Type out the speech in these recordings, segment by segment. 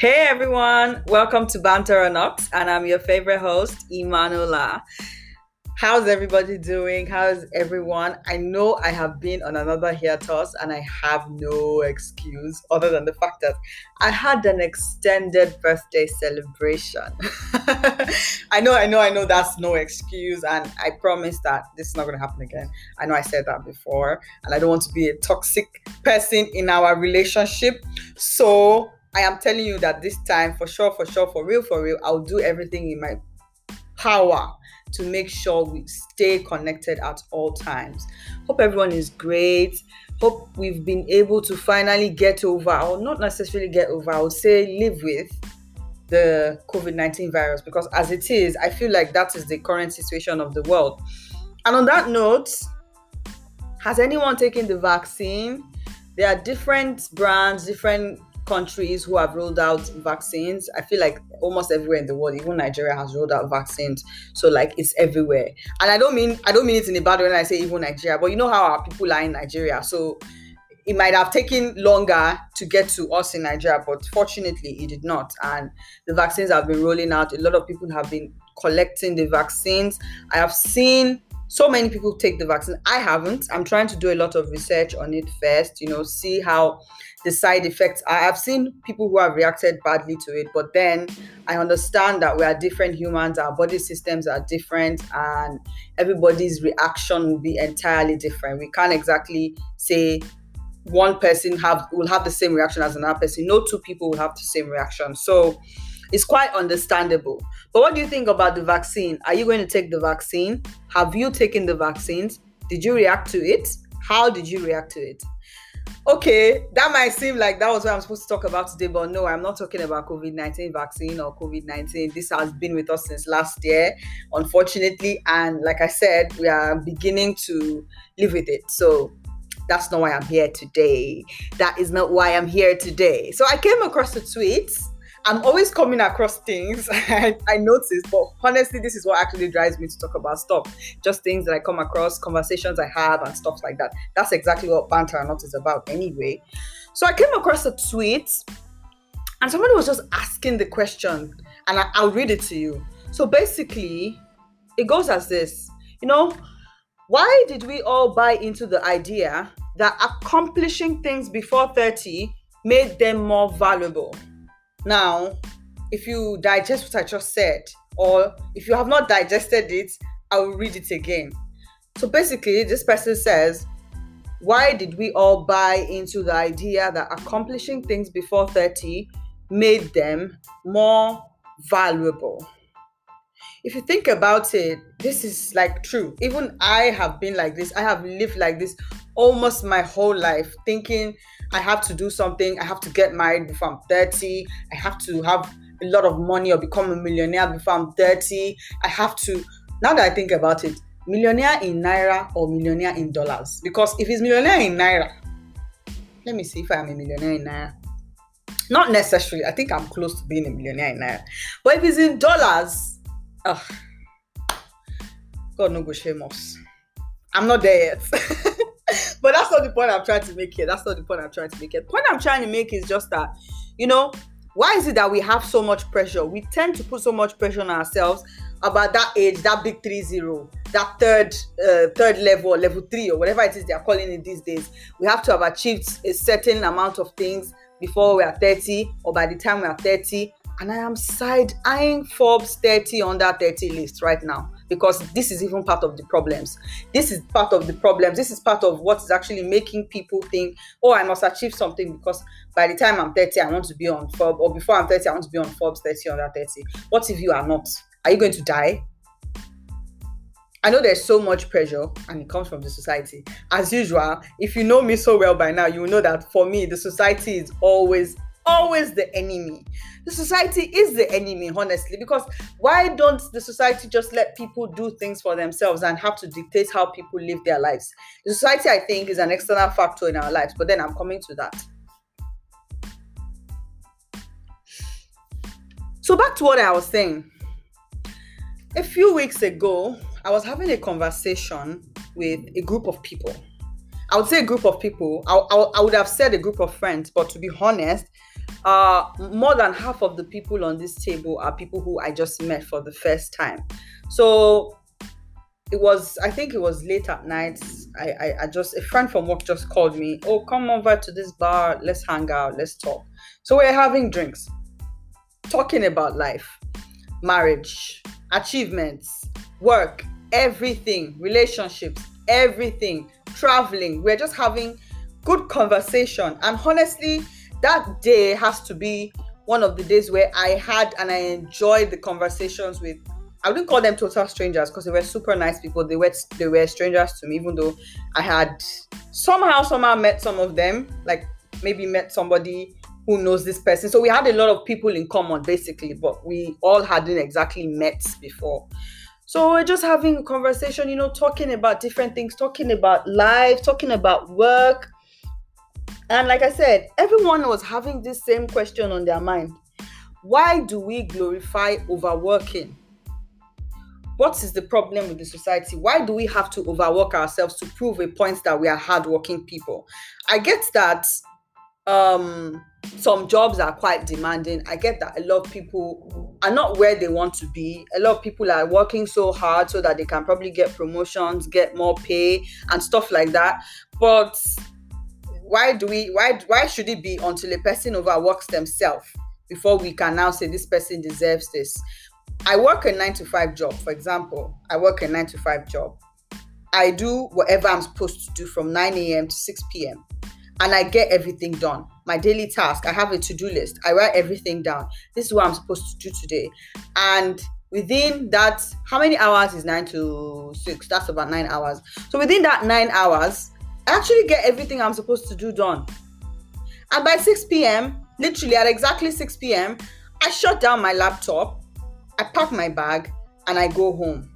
Hey everyone, welcome to Banter or Not, and I'm your favorite host, Imanola. How's everybody doing? How's everyone? I know I have been on another hiatus and I have no excuse other than the fact that I had an extended birthday celebration. I know, I know, I know that's no excuse, and I promise that this is not going to happen again. I know I said that before, and I don't want to be a toxic person in our relationship. So, I am telling you that this time, for sure, for sure, for real, for real, I'll do everything in my power to make sure we stay connected at all times. Hope everyone is great. Hope we've been able to finally get over, or not necessarily get over, I would say live with the COVID 19 virus because, as it is, I feel like that is the current situation of the world. And on that note, has anyone taken the vaccine? There are different brands, different countries who have rolled out vaccines. I feel like almost everywhere in the world, even Nigeria has rolled out vaccines. So like it's everywhere. And I don't mean I don't mean it in a bad way when I say even Nigeria, but you know how our people are in Nigeria. So it might have taken longer to get to us in Nigeria, but fortunately it did not. And the vaccines have been rolling out. A lot of people have been collecting the vaccines. I have seen so many people take the vaccine. I haven't. I'm trying to do a lot of research on it first, you know, see how the side effects I have seen people who have reacted badly to it, but then I understand that we are different humans, our body systems are different, and everybody's reaction will be entirely different. We can't exactly say one person have will have the same reaction as another person. No two people will have the same reaction. So it's quite understandable. But what do you think about the vaccine? Are you going to take the vaccine? Have you taken the vaccines? Did you react to it? How did you react to it? Okay, that might seem like that was what I'm supposed to talk about today, but no, I'm not talking about COVID 19 vaccine or COVID 19. This has been with us since last year, unfortunately. And like I said, we are beginning to live with it. So that's not why I'm here today. That is not why I'm here today. So I came across a tweets I'm always coming across things I, I notice, but honestly, this is what actually drives me to talk about stuff. Just things that I come across, conversations I have, and stuff like that. That's exactly what banter or not is about, anyway. So I came across a tweet, and somebody was just asking the question, and I, I'll read it to you. So basically, it goes as this you know, why did we all buy into the idea that accomplishing things before 30 made them more valuable? Now, if you digest what I just said, or if you have not digested it, I will read it again. So basically, this person says, Why did we all buy into the idea that accomplishing things before 30 made them more valuable? If you think about it, this is like true. Even I have been like this. I have lived like this almost my whole life, thinking I have to do something. I have to get married before I'm 30. I have to have a lot of money or become a millionaire before I'm 30. I have to, now that I think about it, millionaire in naira or millionaire in dollars? Because if it's millionaire in naira, let me see if I am a millionaire in naira. Not necessarily. I think I'm close to being a millionaire in naira. But if it's in dollars, oh, God no go shame us. I'm not there yet. but that's not the point I'm trying to make here. That's not the point I'm trying to make here. The point I'm trying to make is just that, you know, why is it that we have so much pressure? We tend to put so much pressure on ourselves about that age, that big three zero, that third uh, third level, level three, or whatever it is they are calling it these days. We have to have achieved a certain amount of things before we are 30, or by the time we are 30. And I am side eyeing Forbes 30 under 30 list right now because this is even part of the problems. This is part of the problems. This is part of what is actually making people think, oh, I must achieve something because by the time I'm 30, I want to be on Forbes, or before I'm 30, I want to be on Forbes 30 under 30. What if you are not? Are you going to die? I know there's so much pressure and it comes from the society. As usual, if you know me so well by now, you know that for me, the society is always always the enemy. The society is the enemy, honestly, because why don't the society just let people do things for themselves and have to dictate how people live their lives? The society, I think, is an external factor in our lives, but then I'm coming to that. So, back to what I was saying. A few weeks ago, I was having a conversation with a group of people. I would say a group of people. I, I, I would have said a group of friends, but to be honest, uh, more than half of the people on this table are people who I just met for the first time. So it was, I think it was late at night. I, I, I just, a friend from work just called me, Oh, come over to this bar. Let's hang out. Let's talk. So we're having drinks, talking about life, marriage, achievements, work, everything, relationships, everything, traveling. We're just having good conversation. And honestly, that day has to be one of the days where I had and I enjoyed the conversations with I wouldn't call them total strangers because they were super nice people. They were they were strangers to me, even though I had somehow somehow met some of them, like maybe met somebody who knows this person. So we had a lot of people in common basically, but we all hadn't exactly met before. So we're just having a conversation, you know, talking about different things, talking about life, talking about work. And like I said, everyone was having this same question on their mind. Why do we glorify overworking? What is the problem with the society? Why do we have to overwork ourselves to prove a point that we are hardworking people? I get that um some jobs are quite demanding. I get that a lot of people are not where they want to be. A lot of people are working so hard so that they can probably get promotions, get more pay, and stuff like that. But why do we why why should it be until a person overworks themselves before we can now say this person deserves this? I work a nine to five job, for example. I work a nine to five job. I do whatever I'm supposed to do from 9 a.m. to 6 p.m and I get everything done. My daily task, I have a to do list. I write everything down. This is what I'm supposed to do today. And within that, how many hours is nine to six? That's about nine hours. So within that nine hours, I actually get everything I'm supposed to do done. And by 6 p.m., literally at exactly 6 p.m., I shut down my laptop, I pack my bag, and I go home.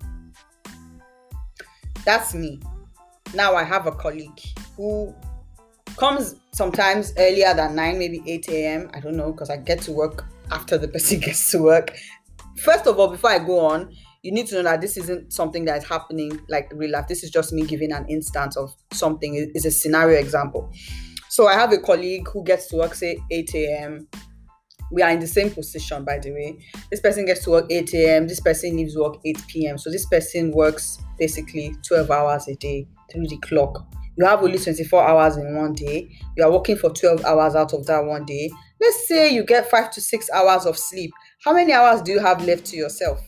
That's me. Now I have a colleague who comes sometimes earlier than 9 maybe 8 a.m i don't know because i get to work after the person gets to work first of all before i go on you need to know that this isn't something that's happening like real life. This is just me giving an instance of something. It's a scenario example. So i have a colleague who gets to work say 8 a.m we are in the same position by the way. This person gets to work 8 a.m this person leaves work 8 p.m so this person works basically 12 hours a day through the clock. You have only 24 hours in one day, you are working for 12 hours out of that one day. Let's say you get five to six hours of sleep. How many hours do you have left to yourself?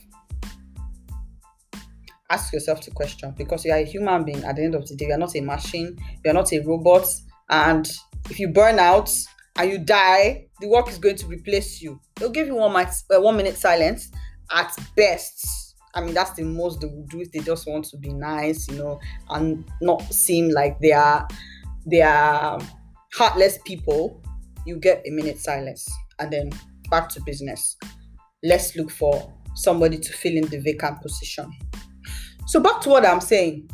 Ask yourself the question because you are a human being at the end of the day. You are not a machine, you are not a robot. And if you burn out and you die, the work is going to replace you. They'll give you one, minute, uh, one minute silence at best I mean, that's the most they will do if they just want to be nice, you know, and not seem like they are they are heartless people. You get a minute silence and then back to business. Let's look for somebody to fill in the vacant position. So back to what I'm saying.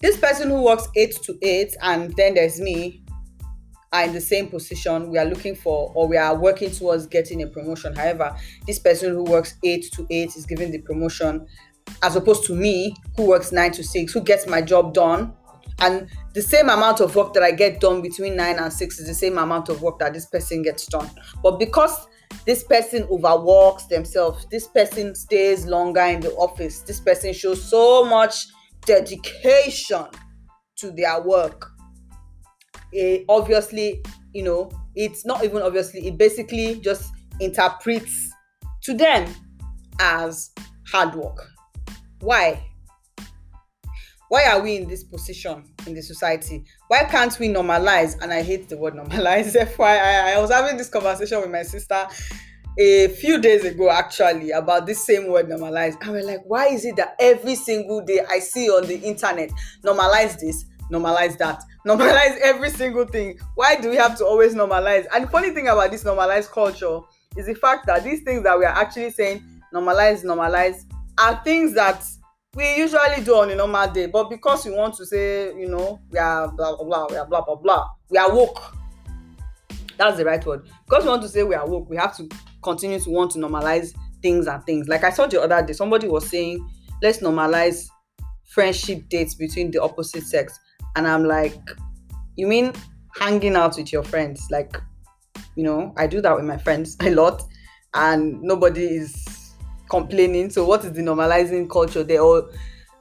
This person who works eight to eight, and then there's me are in the same position. We are looking for or we are working towards getting a promotion. However this person who works 8 to 8 is given the promotion as opposed to me who works 9 to 6 who gets my job done. And the same amount of work that i get done between 9 and 6 is the same amount of work that this person gets done. But because this person overworks themselves this person stays longer in the office this person shows so much dedication to their work it obviously, you know, it's not even obviously, it basically just interprets to them as hard work. Why? Why are we in this position in the society? Why can't we normalize? And I hate the word normalize. FYI, I was having this conversation with my sister a few days ago actually about this same word normalize. And we're like, why is it that every single day I see on the internet normalize this, normalize that, normalize every single thing. Why do we have to always normalize? And the funny thing about this normalized culture is the fact that these things that we are actually saying normalize, normalize are things that we usually do on a normal day. But because we want to say, you know, we are blah blah blah, we are blah blah blah, we are woke. That's the right word. Because we want to say we are woke, we have to continue to want to normalize things and things. Like I saw the other day, somebody was saying, let's normalize friendship dates between the opposite sex and I'm like, you mean hanging out with your friends? Like, You know, I do that with my friends a lot, and nobody is complaining. So, what is the normalizing culture? They all,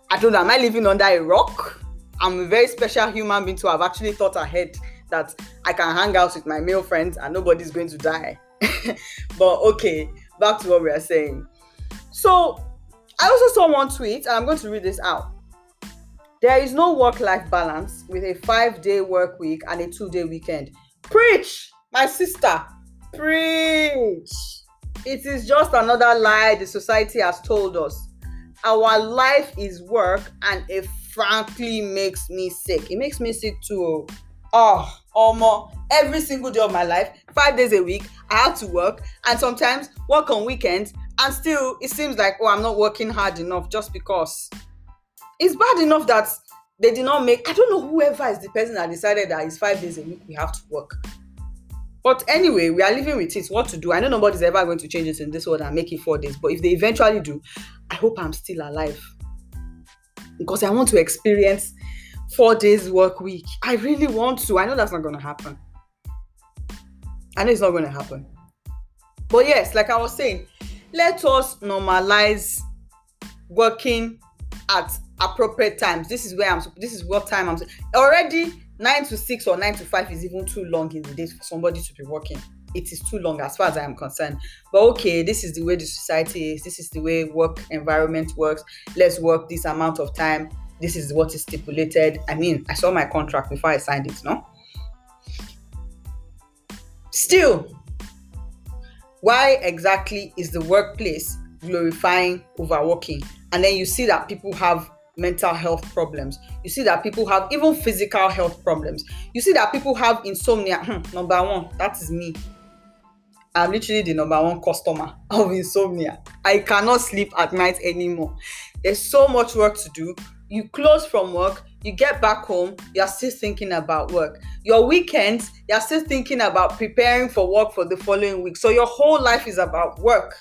I don't know, am I living under a rock? I'm a very special human being to have actually thought ahead that I can hang out with my male friends and nobody's going to die. but okay, back to what we are saying. So, I also saw one tweet, and I'm going to read this out. There is no work life balance with a five day work week and a two day weekend. Preach, my sister, preach. It is just another lie the society has told us. Our life is work, and it frankly makes me sick. It makes me sick too. Oh, ah, almost every single day of my life, five days a week, I have to work, and sometimes work on weekends, and still it seems like, oh, I'm not working hard enough just because it's bad enough that they did not make i don't know whoever is the person that decided that it's five days a week we have to work but anyway we are living with it. What to do? I know nobody's ever going to change it in this world and make it four days. But if they eventually do i hope i'm still alive. Because i want to experience four days work week. I really want to. I know that's not going to happen. I know it's not going to happen. But yes like i was saying let us normalize working at appropriate times. This is where i'm this is what time i'm already nine to six or nine to five is even too long in the day for somebody to be working. It is too long as far as i am concerned. But okay this is the way the society is. This is the way work environment works. Let's work this amount of time. This is what is stipulated. I mean i saw my contract before i signed it no? Still why exactly is the workplace glorifying overworking? And then you see that people have mental health problems. You see that people have even physical health problems. You see that people have insomnia. Hmm, number one, that is me. I'm literally the number one customer of insomnia. I cannot sleep at night anymore. There's so much work to do. You close from work, you get back home, you're still thinking about work. Your weekends, you're still thinking about preparing for work for the following week. So your whole life is about work.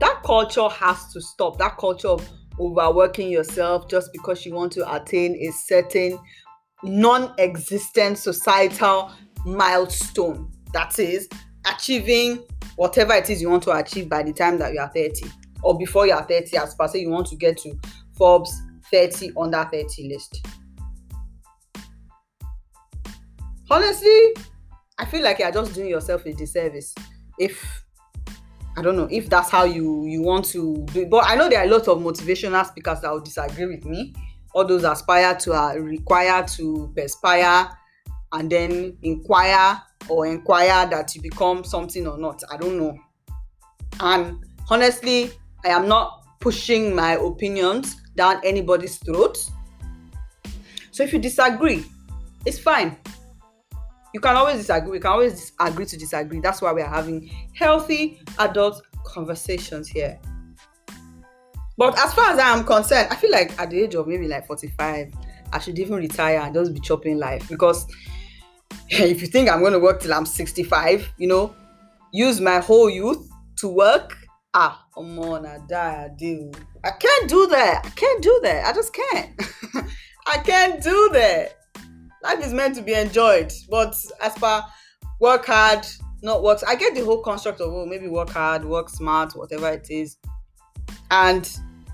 That culture has to stop. That culture of overworking yourself just because you want to attain a certain non-existent societal milestone. That is achieving whatever it is you want to achieve by the time that you are 30 or before you are 30 as per say you want to get to forbes 30 under 30 list. Honestly i feel like you're just doing yourself a disservice if I don't know if that's how you you want to do it. But I know there are a lot of motivational speakers that will disagree with me. All those aspire to uh, required to perspire and then inquire or inquire that you become something or not. I don't know. And honestly, I am not pushing my opinions down anybody's throat. So if you disagree, it's fine you can always disagree. We can always agree to disagree. That's why we are having healthy adult conversations here. But as far as I am concerned, I feel like at the age of maybe like 45, I should even retire and just be chopping life. Because if you think I'm going to work till I'm 65, you know, use my whole youth to work, ah, come on, I die, I do. I can't do that. I can't do that. I just can't. I can't do that life is meant to be enjoyed. But as per work hard, not work. I get the whole construct of oh, maybe work hard, work smart, whatever it is. And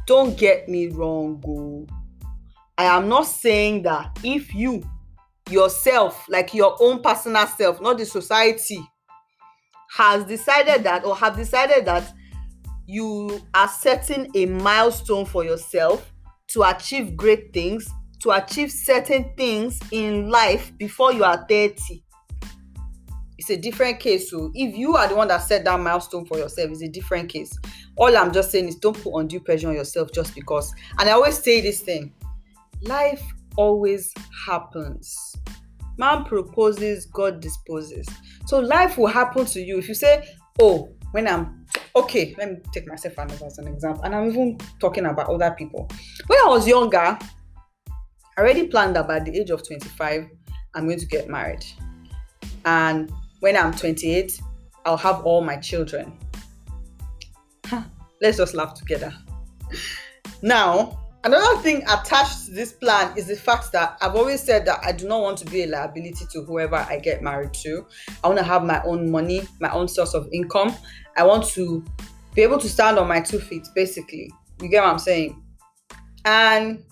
don't get me wrong, go. I am not saying that if you yourself, like your own personal self, not the society, has decided that or have decided that you are setting a milestone for yourself to achieve great things to achieve certain things in life before you are 30 it's a different case so if you are the one that set that milestone for yourself it's a different case. All i'm just saying is don't put undue pressure on yourself just because. And i always say this thing life always happens. Man proposes god disposes. So life will happen to you. If you say oh when i'm okay let me take myself as an example and i'm even talking about other people. When i was younger I already planned that by the age of 25, I'm going to get married. And when I'm 28, I'll have all my children. Let's just laugh together. Now, Another thing attached to this plan is the fact that I've always said that I do not want to be a liability to whoever I get married to. I want to have my own money, my own source of income. I want to be able to stand on my two feet, basically. You get what I'm saying? And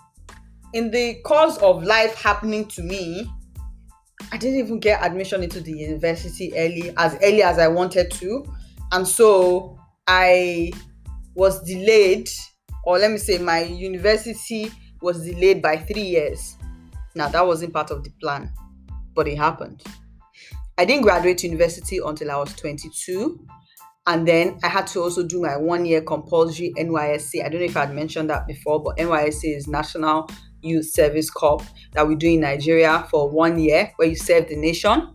in the course of life happening to me, I didn't even get admission into the university early, as early as I wanted to. And so I was delayed or let me say my university was delayed by three years. Now that wasn't part of the plan, but it happened. I didn't graduate university until I was 22. And then I had to also do my one year compulsory NYSC. I don't know if I'd mentioned that before, but NYSC is National Youth Service Corps that we do in Nigeria for one year where you serve the nation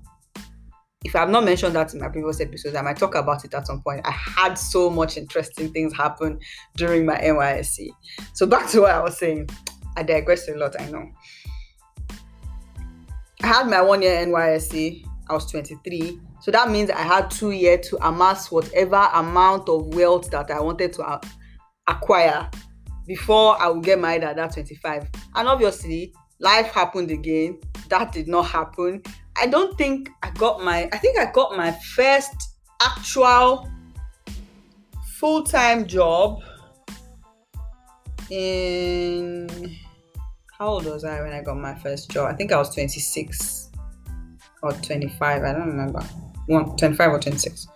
if I've not mentioned that in my previous episodes, I might talk about it at some point. I had so much interesting things happen during my NYSC. So back to what I was saying. I digress a lot, I know. I had my one year NYSC. I was 23. So that means I had two years to amass whatever amount of wealth that I wanted to acquire before I would get married at that 25. And obviously, life happened again. That did not happen. I don't think I got my I think I got my first actual full-time job in how old was I when I got my first job? I think I was 26 or 25, I don't remember. One, 25 or 26.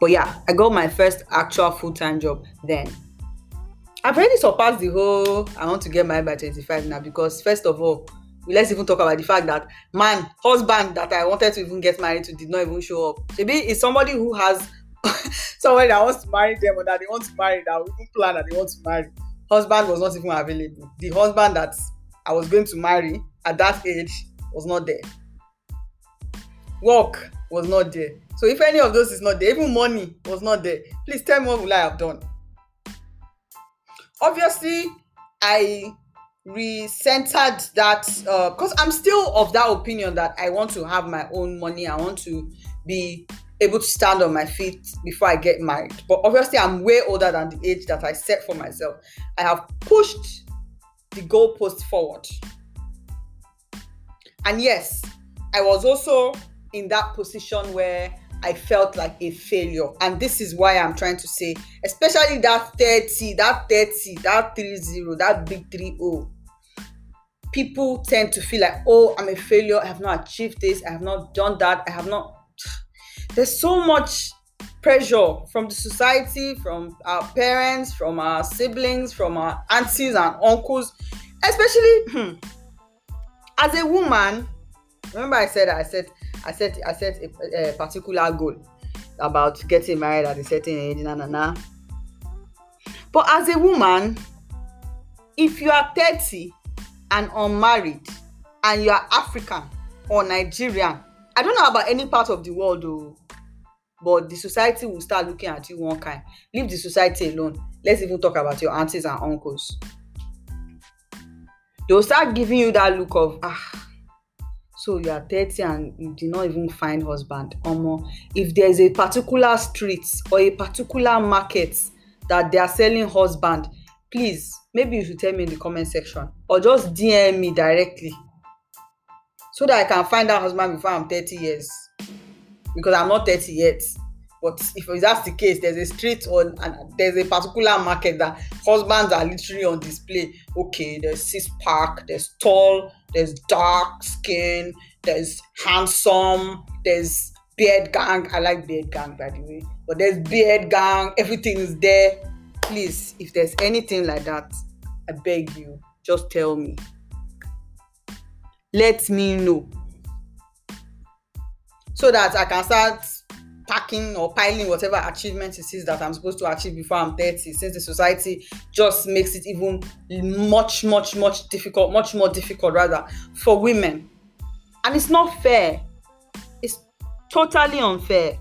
But yeah, I got my first actual full-time job then. I've already surpassed the whole I want to get married by 25 now because first of all, let's even talk about the fact that man husband that i wanted to even get married to did not even show up. Maybe it's somebody who has somebody that wants to marry them or that they want to marry that we even plan that they want to marry. Husband was not even available. The husband that i was going to marry at that age was not there. Work was not there. So if any of those is not there even money was not there. Please tell me what will i have done obviously i recentered that because uh, I'm still of that opinion that I want to have my own money. I want to be able to stand on my feet before I get married. But obviously, I'm way older than the age that I set for myself. I have pushed the goalpost forward. And yes, I was also in that position where I felt like a failure. And this is why I'm trying to say, especially that 30, that 30, that 30, that big 3 0. People tend to feel like, oh, I'm a failure. I have not achieved this. I have not done that. I have not. There's so much pressure from the society, from our parents, from our siblings, from our aunties and uncles, especially hmm, as a woman. Remember, I said, I said, I set I set a, a particular goal about getting married at a certain age, na na na. But as a woman, if you are 30 and unmarried and you are African or Nigerian, I don't know about any part of the world though, but the society will start looking at you one kind. Leave the society alone. Let's even talk about your aunties and uncles. They will start giving you that look of ah so you are 30 and you did not even find husband. Omo if there is a particular street or a particular market that they are selling husband please maybe you should tell me in the comment section or just dm me directly so that i can find that husband before i'm 30 years. Because i'm not 30 yet. But if that's the case there's a street or and there's a particular market that husbands are literally on display. Okay there's cis park there's tall there's dark skin there's handsome there's beard gang. I like beard gang by the way. But there's beard gang everything is there. Please if there's anything like that i beg you just tell me. Let me know. So that i can start packing or piling whatever achievement it is that I'm supposed to achieve before I'm 30, since the society just makes it even much, much, much difficult, much more difficult rather for women. And it's not fair. It's totally unfair.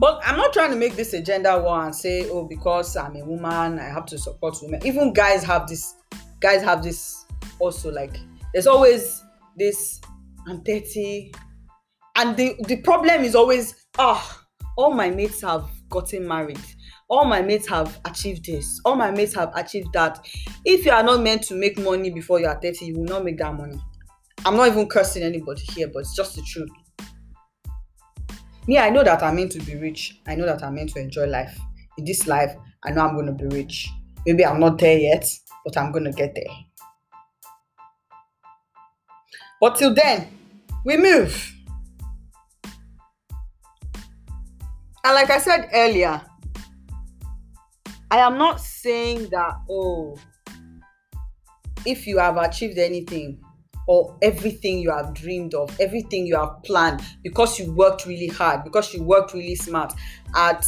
But I'm not trying to make this a gender war and say, oh, because I'm a woman, I have to support women. Even guys have this, guys have this also like there's always this i'm 30 and the the problem is always ah oh, all my mates have gotten married. All my mates have achieved this. All my mates have achieved that. If you are not meant to make money before you are 30 you will not make that money. I'm not even cursing anybody here but it's just the truth. Me i know that i'm meant to be rich. I know that i'm meant to enjoy life. In this life i know i'm going to be rich. Maybe i'm not there yet but i'm going to get there but till then we move and like i said earlier I am not saying that, oh, if you have achieved anything or everything you have dreamed of, everything you have planned because you worked really hard, because you worked really smart at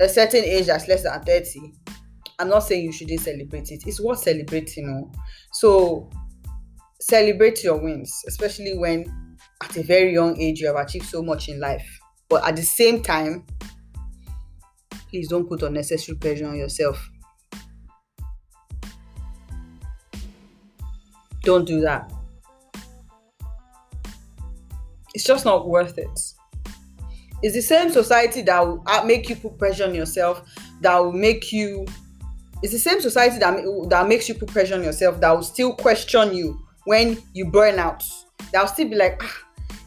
a certain age that's less than 30, I'm not saying you shouldn't celebrate it. It's worth celebrating, you know. So celebrate your wins, especially when at a very young age you have achieved so much in life. But at the same time, please don't put unnecessary pressure on yourself. Don't do that. It's just not worth it. It's the same society that will uh, make you put pressure on yourself, that will make you. It's the same society that, that makes you put pressure on yourself, that will still question you when you burn out. That will still be like, ah,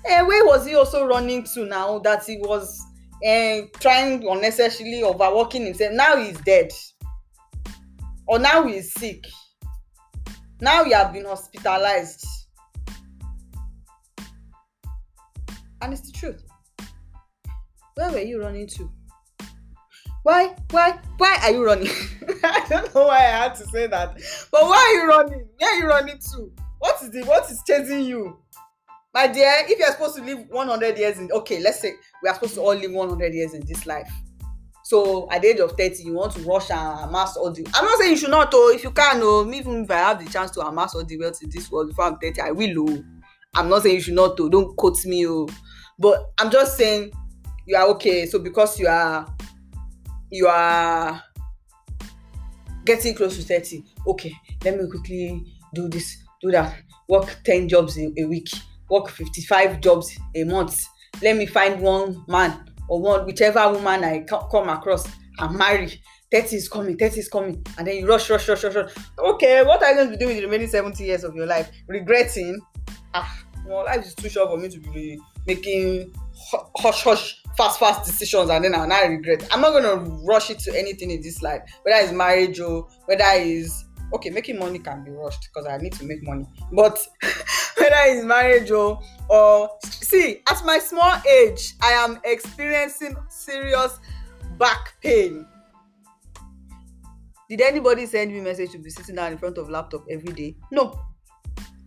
eh, where was he also running to now that he was and trying unnecessarily overworking himself? Now he's dead. Or now he's sick. Now he have been hospitalized. And it's the truth. Where were you running to? Why why why are you running? I don't know why i had to say that. But why are you running? Where are you running to what is the what is chasing you? My dear if you're supposed to live 100 years in okay let's say we are supposed to all live 100 years in this life. So at the age of 30 you want to rush and amass all the i'm not saying you should not oh if you can oh even if i have the chance to amass all the wealth in this world before i'm 30 i will oh. I'm not saying you should not oh don't quote me oh. But i'm just saying you are okay so because you are you are getting close to 30 okay let me quickly do this do that. Work 10 jobs a, week. Work 55 jobs a month. Let me find one man or one whichever woman i come across and marry 30 is coming 30 is coming. And then you rush rush rush rush rush. Okay what are you going to doing with the remaining 70 years of your life? Regretting? Ah well life is too short for me to be making hush hush fast fast decisions and then i'll regret. I'm not to rush it to anything in this life. Whether it's marriage or whether it's okay making money can be rushed because i need to make money. But whether it's marriage or or see at my small age i am experiencing serious back pain. Did anybody send me message to be sitting down in front of laptop every day? No.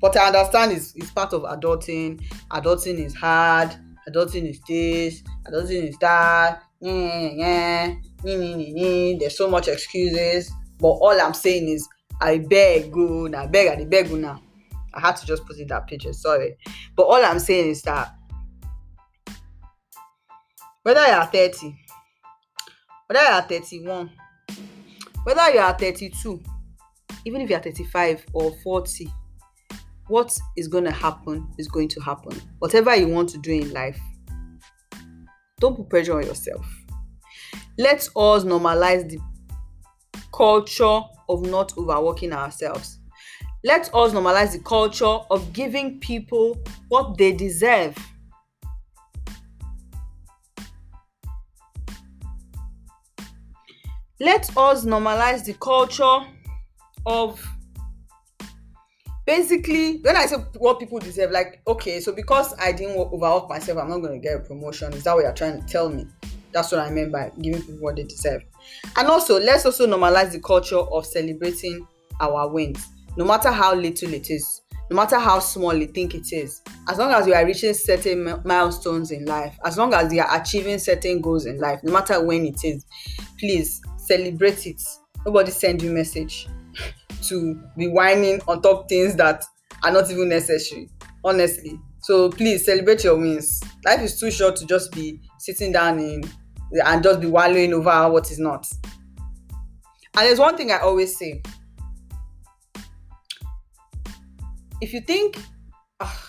But i understand it's, it's part of adulting. Adulting is hard. Adulting is this. Adulting is that. Yeah, yeah, yeah, there's so much excuses. But all i'm saying is i beg go na beg i beg una I had to just put in that picture, sorry. But all I'm saying is that whether you are 30, whether you are 31, whether you are 32, even if you are 35 or 40, what is going to happen is going to happen. Whatever you want to do in life, don't put pressure on yourself. Let us normalize the culture of not overworking ourselves. Let us normalize the culture of giving people what they deserve. Let us normalize the culture of basically when I say what people deserve, like okay, so because I didn't overwork myself, I'm not going to get a promotion. Is that what you're trying to tell me? That's what I meant by giving people what they deserve. And also, let's also normalize the culture of celebrating our wins no matter how little it is, no matter how small you think it is, as long as you are reaching certain milestones in life, as long as you are achieving certain goals in life, no matter when it is, please celebrate it. Nobody send you message to be whining on top things that are not even necessary, honestly. So please celebrate your wins. Life is too short to just be sitting down in and just be wallowing over what is not. And there's one thing I always say if you think oh,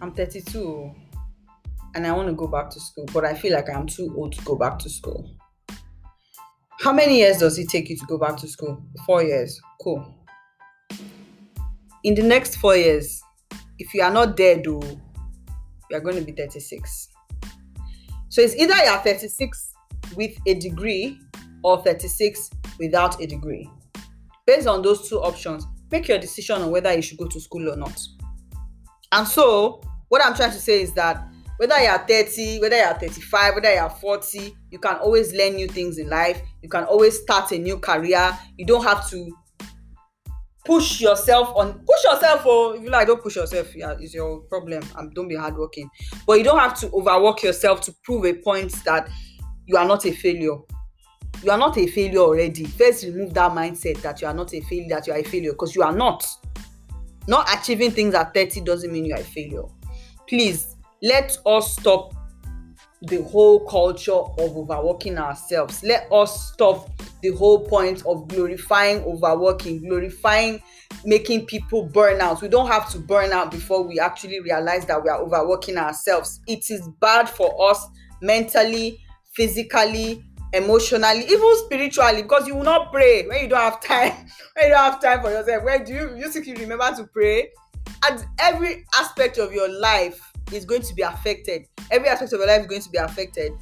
i'm 32 and I want to go back to school, but I feel like I'm too old to go back to school. How many years does it take you to go back to school? Four years. Cool. In the next four years, if you are not dead, though, you are going to be 36. So it's either you are 36 with a degree or 36 without a degree. Based on those two options, make your decision on whether you should go to school or not. And so, what I'm trying to say is that whether you're 30, whether you're 35, whether you're 40, you can always learn new things in life. You can always start a new career. You don't have to push yourself on push yourself or if you like don't push yourself yeah is your problem and don't be hardworking. But you don't have to overwork yourself to prove a point that you are not a failure. You are not a failure already. First remove that mindset that you are not a failure that you are a failure because you are not. Not achieving things at 30 doesn't mean you are a failure. Please let us stop the whole culture of overworking ourselves. Let us stop the whole point of glorifying overworking glorifying making people burn out. We don't have to burn out before we actually realize that we are overworking ourselves. It is bad for us mentally physically emotionally even spiritually because you will not pray when you don't have time when you don't have time for yourself. Where do you you think you remember to pray? And every aspect of your life is going to be affected. Every aspect of your life is going to be affected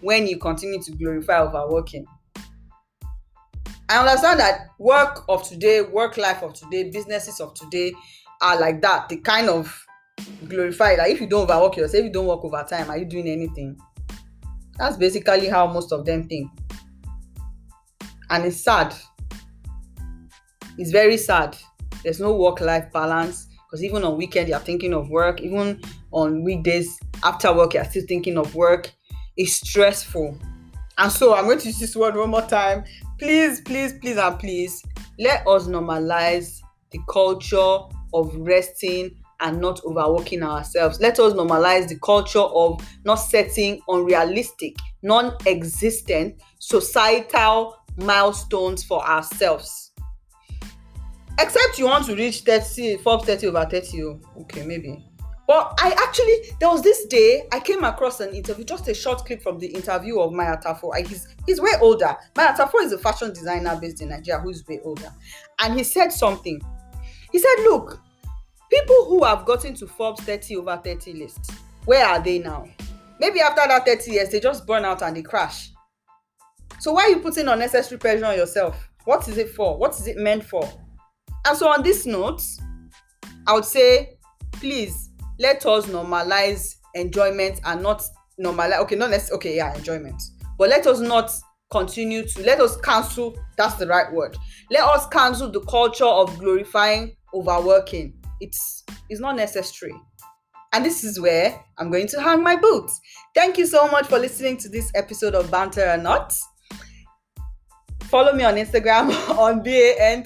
when you continue to glorify overworking i understand that work of today work life of today businesses of today are like that they kind of glorify like if you don't overwork yourself if you don't work overtime are you doing anything that's basically how most of them think. And it's sad. It's very sad. There's no work life balance because even on weekend you're thinking of work, even on weekdays after work you're still thinking of work. It's stressful. And so I'm going to use this word one more time. Please, please, please, and please let us normalize the culture of resting and not overworking ourselves. Let us normalize the culture of not setting unrealistic, non existent societal milestones for ourselves. Except you want to reach 30, Forbes 30 over 30. Okay, maybe. But I actually, there was this day I came across an interview, just a short clip from the interview of Mai Atafo. He's, he's way older. Mai Atafo is a fashion designer based in Nigeria who's way older. And he said something. He said, Look, people who have gotten to Forbes 30 over 30 list, where are they now? Maybe after that 30 years, they just burn out and they crash. So why are you putting unnecessary pressure on yourself? What is it for? What is it meant for? And so on this note, I would say, please let us normalize enjoyment and not normalize. Okay, not necessarily. Okay, yeah, enjoyment, but let us not continue to let us cancel. That's the right word. Let us cancel the culture of glorifying overworking it's it's not necessary and this is where i'm going to hang my boots thank you so much for listening to this episode of banter or not follow me on instagram on b-a-n-t-r-o-r-n-o-t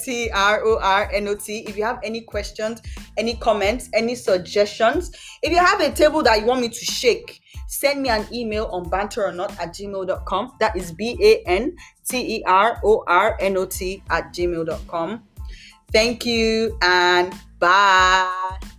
if you have any questions any comments any suggestions if you have a table that you want me to shake send me an email on banteronot at gmail.com that is b-a-n-t-e-r-o-r-n-o-t at gmail.com thank you and Bye.